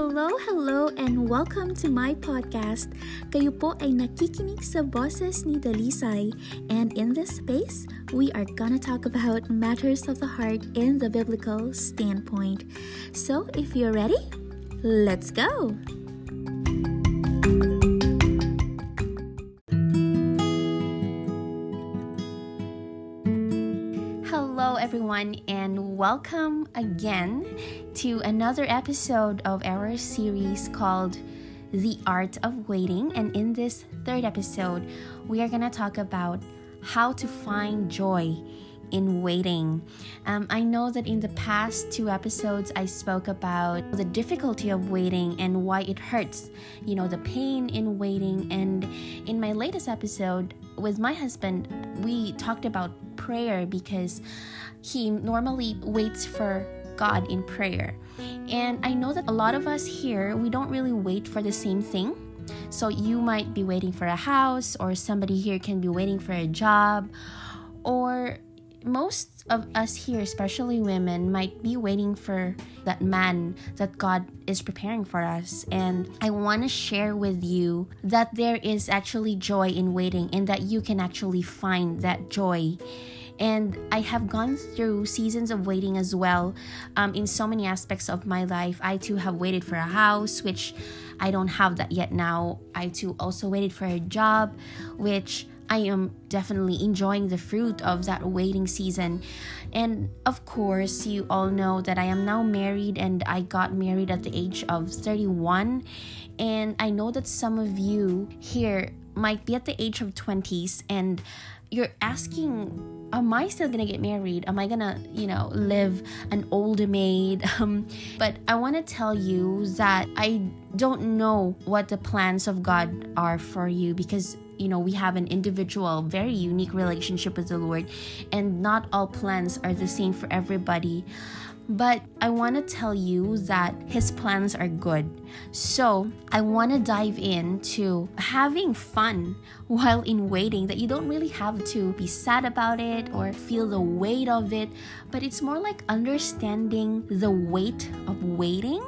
Hello, hello, and welcome to my podcast. Kayo po ay nakikinig sa boses ni Dalisay, and in this space, we are gonna talk about matters of the heart in the biblical standpoint. So, if you're ready, let's go! Everyone, and welcome again to another episode of our series called The Art of Waiting. And in this third episode, we are going to talk about how to find joy in waiting. Um, I know that in the past two episodes, I spoke about the difficulty of waiting and why it hurts, you know, the pain in waiting. And in my latest episode with my husband, we talked about prayer because he normally waits for God in prayer. And I know that a lot of us here, we don't really wait for the same thing. So you might be waiting for a house, or somebody here can be waiting for a job, or most of us here, especially women, might be waiting for that man that God is preparing for us. And I want to share with you that there is actually joy in waiting and that you can actually find that joy. And I have gone through seasons of waiting as well um, in so many aspects of my life. I too have waited for a house, which I don't have that yet now. I too also waited for a job, which I am definitely enjoying the fruit of that waiting season. And of course, you all know that I am now married and I got married at the age of 31. And I know that some of you here might be at the age of 20s and you're asking am I still gonna get married? Am I gonna, you know, live an old maid? Um, but I want to tell you that I don't know what the plans of God are for you because you know we have an individual very unique relationship with the lord and not all plans are the same for everybody but I want to tell you that his plans are good. So I want to dive into having fun while in waiting, that you don't really have to be sad about it or feel the weight of it, but it's more like understanding the weight of waiting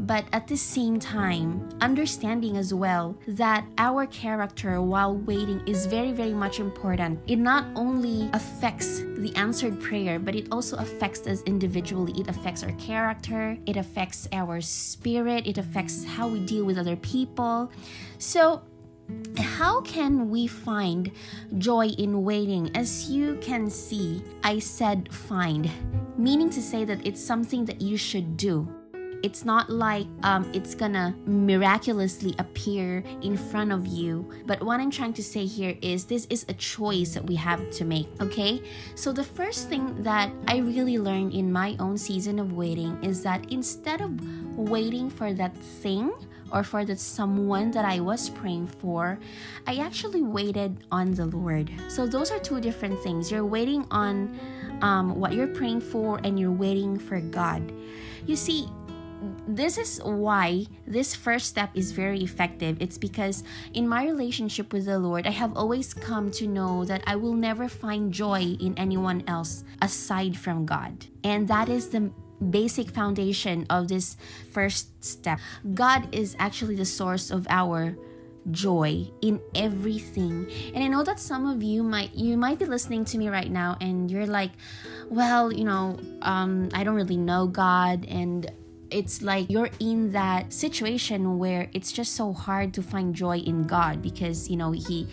but at the same time, understanding as well that our character while waiting is very, very much important. It not only affects the answered prayer, but it also affects us individually. It affects our character, it affects our spirit, it affects how we deal with other people. So, how can we find joy in waiting? As you can see, I said find, meaning to say that it's something that you should do it's not like um, it's gonna miraculously appear in front of you. But what I'm trying to say here is this is a choice that we have to make, okay? So the first thing that I really learned in my own season of waiting is that instead of waiting for that thing, or for that someone that I was praying for, I actually waited on the Lord. So those are two different things. You're waiting on um, what you're praying for, and you're waiting for God. You see, this is why this first step is very effective. It's because in my relationship with the Lord, I have always come to know that I will never find joy in anyone else aside from God. And that is the basic foundation of this first step. God is actually the source of our joy in everything and i know that some of you might you might be listening to me right now and you're like well you know um, i don't really know god and it's like you're in that situation where it's just so hard to find joy in God because you know he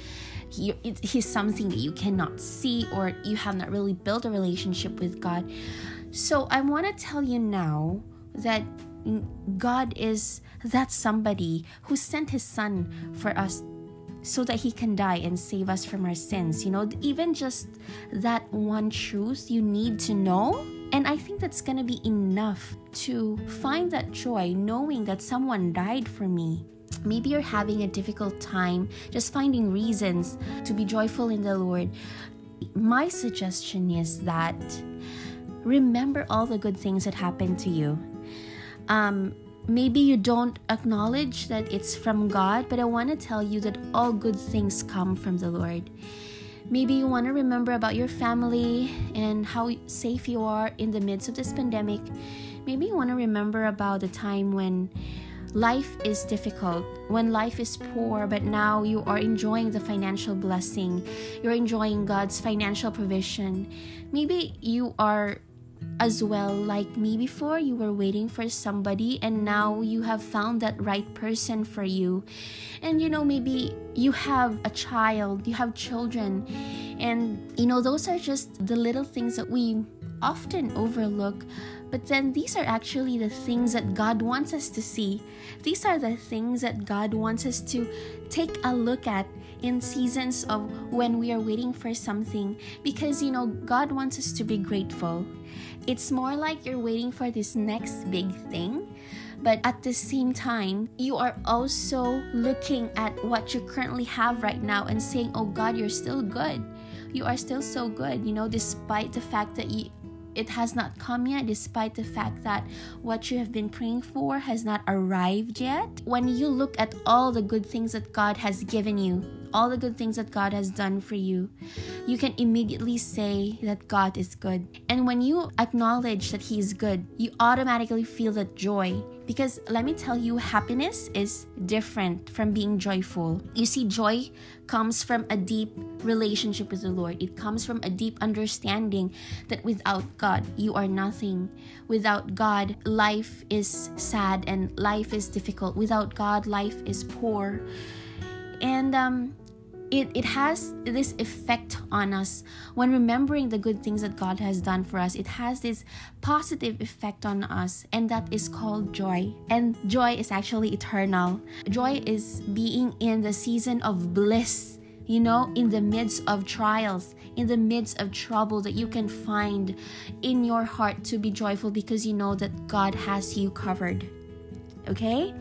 he he's something that you cannot see or you have not really built a relationship with God. So I want to tell you now that God is that somebody who sent his son for us so that he can die and save us from our sins. You know, even just that one truth you need to know and I think that's gonna be enough to find that joy knowing that someone died for me. Maybe you're having a difficult time just finding reasons to be joyful in the Lord. My suggestion is that remember all the good things that happened to you. Um, maybe you don't acknowledge that it's from God, but I want to tell you that all good things come from the Lord Maybe you want to remember about your family and how safe you are in the midst of this pandemic. Maybe you want to remember about the time when life is difficult, when life is poor, but now you are enjoying the financial blessing. You're enjoying God's financial provision. Maybe you are as well. Like me before you were waiting for somebody and now you have found that right person for you. And you know maybe you have a child you have children. And you know those are just the little things that we often overlook but then these are actually the things that God wants us to see. These are the things that God wants us to take a look at in seasons of when we are waiting for something because you know God wants us to be grateful. It's more like you're waiting for this next big thing but at the same time, you are also looking at what you currently have right now and saying, Oh God, you're still good. You are still so good, you know, despite the fact that you, it has not come yet, despite the fact that what you have been praying for has not arrived yet. When you look at all the good things that God has given you, all the good things that God has done for you, you can immediately say that God is good. And when you acknowledge that He is good, you automatically feel that joy. Because let me tell you, happiness is different from being joyful. You see, joy comes from a deep relationship with the Lord, it comes from a deep understanding that without God, you are nothing. Without God, life is sad and life is difficult. Without God, life is poor. And um, it, it has this effect on us when remembering the good things that God has done for us. It has this positive effect on us, and that is called joy. And joy is actually eternal. Joy is being in the season of bliss, you know, in the midst of trials, in the midst of trouble, that you can find in your heart to be joyful because you know that God has you covered. Okay?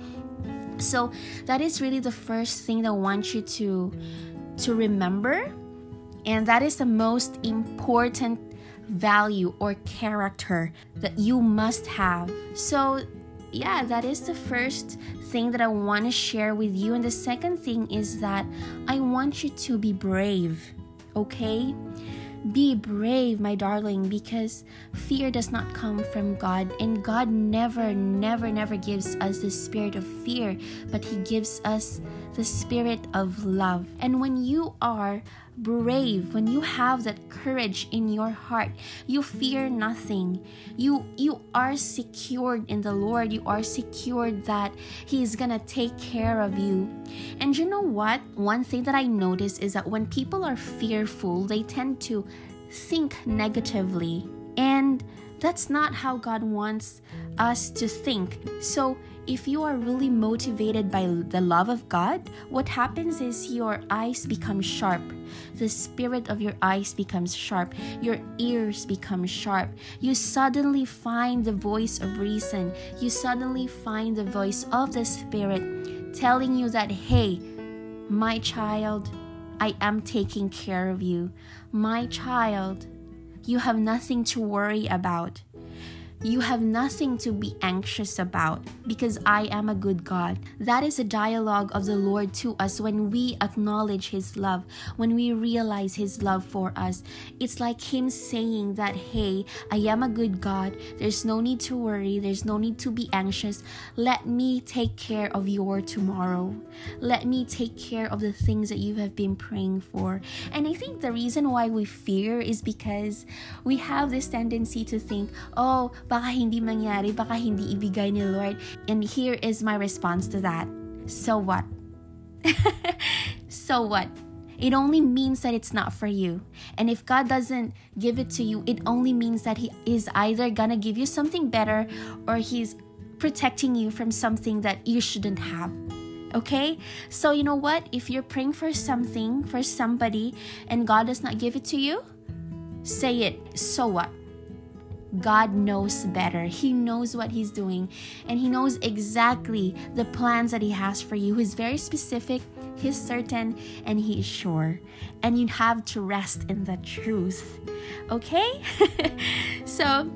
So that is really the first thing that I want you to to remember, and that is the most important value or character that you must have. So, yeah, that is the first thing that I want to share with you. And the second thing is that I want you to be brave, okay? Be brave, my darling, because fear does not come from God. And God never, never, never gives us the spirit of fear, but He gives us the spirit of love. And when you are brave, when you have that courage in your heart, you fear nothing. You you are secured in the Lord. You are secured that He is gonna take care of you. And you know what? One thing that I notice is that when people are fearful, they tend to think negatively. And that's not how God wants us to think. So if you are really motivated by the love of God, what happens is your eyes become sharp. The spirit of your eyes becomes sharp. Your ears become sharp. You suddenly find the voice of reason. You suddenly find the voice of the Spirit telling you that, hey, my child, I am taking care of you. My child, you have nothing to worry about. You have nothing to be anxious about because I am a good God. That is a dialogue of the Lord to us when we acknowledge His love, when we realize His love for us. It's like Him saying that, hey, I am a good God. There's no need to worry, there's no need to be anxious. Let me take care of your tomorrow. Let me take care of the things that you have been praying for. And I think the reason why we fear is because we have this tendency to think, oh, baka hindi mangyari, baka hindi ibigay ni Lord. And here is my response to that. So what? so what? It only means that it's not for you. And if God doesn't give it to you, it only means that He is either gonna give you something better or He's protecting you from something that you shouldn't have. Okay? So, you know what? If you're praying for something, for somebody, and God does not give it to you, say it. So what? God knows better. He knows what He's doing, and He knows exactly the plans that He has for you. He's very specific, He's certain, and He is sure. And you have to rest in the truth. Okay? so,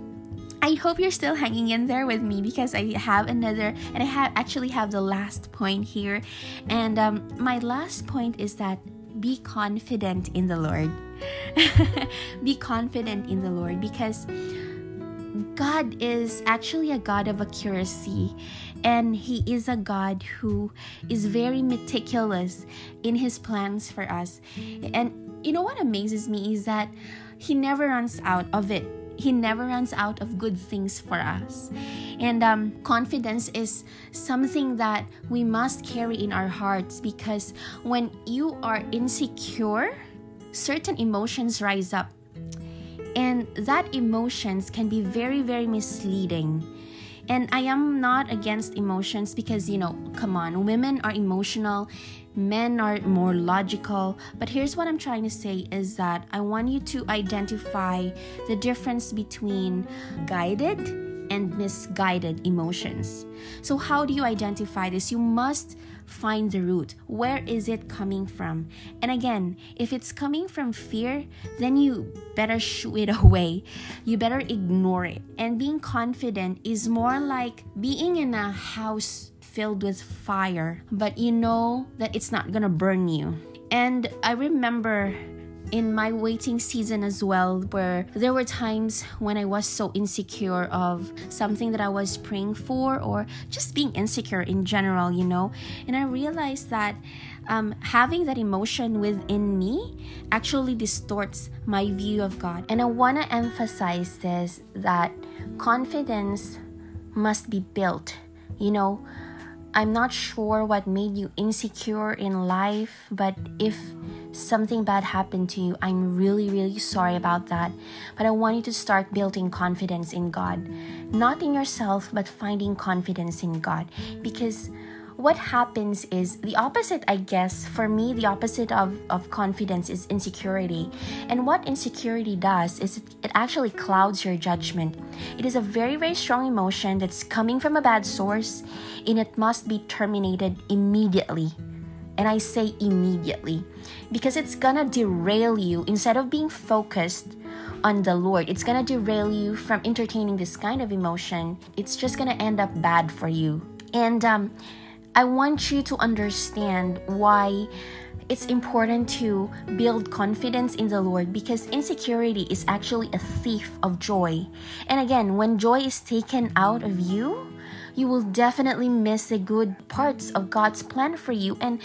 I hope you're still hanging in there with me because I have another, and I have actually have the last point here. And um, my last point is that be confident in the Lord be confident in the Lord because God is actually a God of accuracy and He is a God who is very meticulous in His plans for us. And you know what amazes me is that He never runs out of it. He never runs out of good things for us. And um, confidence is something that we must carry in our hearts because when you are insecure, certain emotions rise up. And that emotions can be very, very misleading. And I am not against emotions because, you know, come on, women are emotional, men are more logical. But here's what I'm trying to say is that I want you to identify the difference between guided and misguided emotions. So, how do you identify this? You must find the root. Where is it coming from? And again, if it's coming from fear, then you better shoo it away. You better ignore it. And being confident is more like being in a house filled with fire, but you know that it's not gonna burn you. And I remember in my waiting season as well, where there were times when I was so insecure of something that I was praying for, or just being insecure in general, you know. And I realized that um, having that emotion within me actually distorts my view of God. And I want to emphasize this that confidence must be built. You know, I'm not sure what made you insecure in life, but if something bad happened to you, I'm really, really sorry about that. But I want you to start building confidence in God. Not in yourself, but finding confidence in God. Because what happens is the opposite, I guess, for me, the opposite of, of confidence is insecurity. And what insecurity does is it, it actually clouds your judgment. It is a very, very strong emotion that's coming from a bad source, and it must be terminated immediately. And I say immediately because it's gonna derail you instead of being focused on the Lord. It's gonna derail you from entertaining this kind of emotion. It's just gonna end up bad for you. And um, I want you to understand why it's important to build confidence in the Lord because insecurity is actually a thief of joy. And again, when joy is taken out of you, you will definitely miss the good parts of God's plan for you. And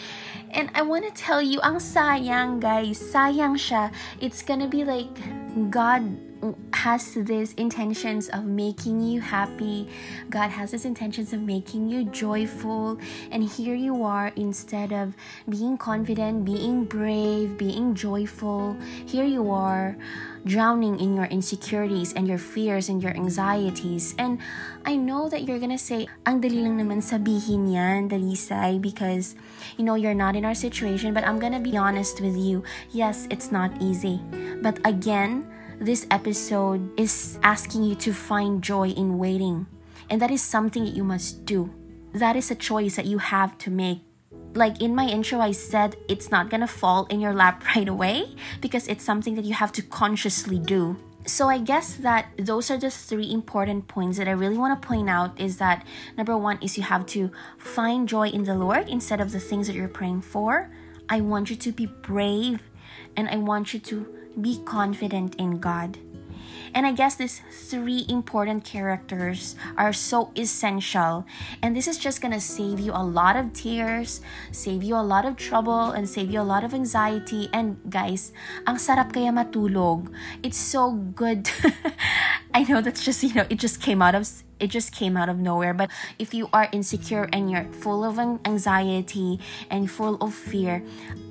and I want to tell you, ang sayang guys, sayang siya. It's gonna be like God has this intentions of making you happy. God has this intentions of making you joyful. And here you are, instead of being confident, being brave, being joyful, here you are drowning in your insecurities and your fears and your anxieties. And I know that you're gonna say, ang dali lang naman sabihin yan, Dalisay, because you know you're not in our situation. But I'm gonna be honest with you. Yes, it's not easy. But again, this episode is asking you to find joy in waiting. And that is something that you must do. That is a choice that you have to make. Like in my intro, I said it's not gonna fall in your lap right away because it's something that you have to consciously do. So I guess that those are the three important points that I really want to point out is that number one is you have to find joy in the Lord instead of the things that you're praying for. I want you to be brave and I want you to be confident in God. And I guess these three important characters are so essential. And this is just gonna save you a lot of tears, save you a lot of trouble, and save you a lot of anxiety. And guys, ang sarap kaya matulog. It's so good. I know that's just, you know, it just came out of it just came out of nowhere. But if you are insecure and you're full of anxiety and full of fear,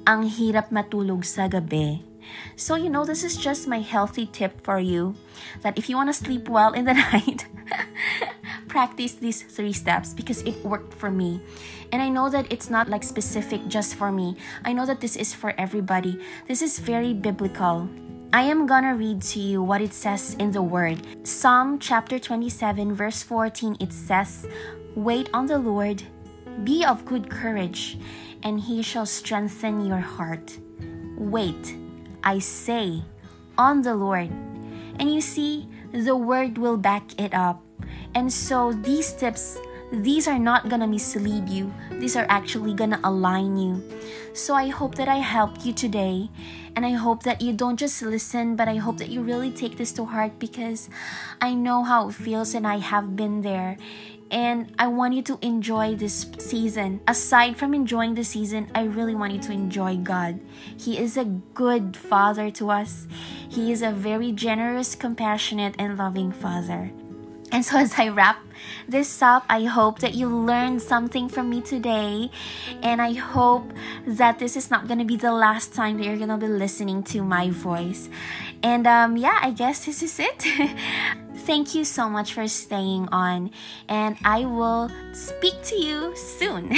ang hirap matulog sa gabi. So, you know, this is just my healthy tip for you that if you want to sleep well in the night, practice these three steps because it worked for me. And I know that it's not like specific just for me. I know that this is for everybody. This is very biblical. I am gonna read to you what it says in the word. Psalm chapter 27, verse 14, it says, Wait on the Lord, be of good courage, and he shall strengthen your heart. Wait I say, on the Lord. And you see, the word will back it up. And so these tips, these are not gonna mislead you. These are actually gonna align you. So I hope that I helped you today And I hope that you don't just listen, but I hope that you really take this to heart because I know how it feels and I have been there. And I want you to enjoy this season. Aside from enjoying the season, I really want you to enjoy God. He is a good father to us, He is a very generous, compassionate, and loving father. And so, as I wrap this up, I hope that you learned something from me today. And I hope that this is not going to be the last time that you're going to be listening to my voice. And um, yeah, I guess this is it. Thank you so much for staying on, and I will speak to you soon.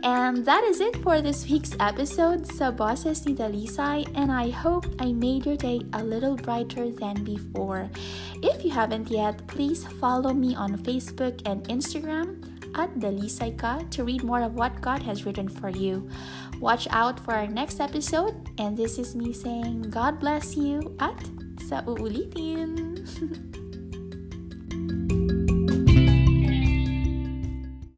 And that is it for this week's episode sa Boses ni Dalisay and I hope I made your day a little brighter than before. If you haven't yet, please follow me on Facebook and Instagram at Dalisayka to read more of what God has written for you. Watch out for our next episode and this is me saying God bless you at sa uulitin.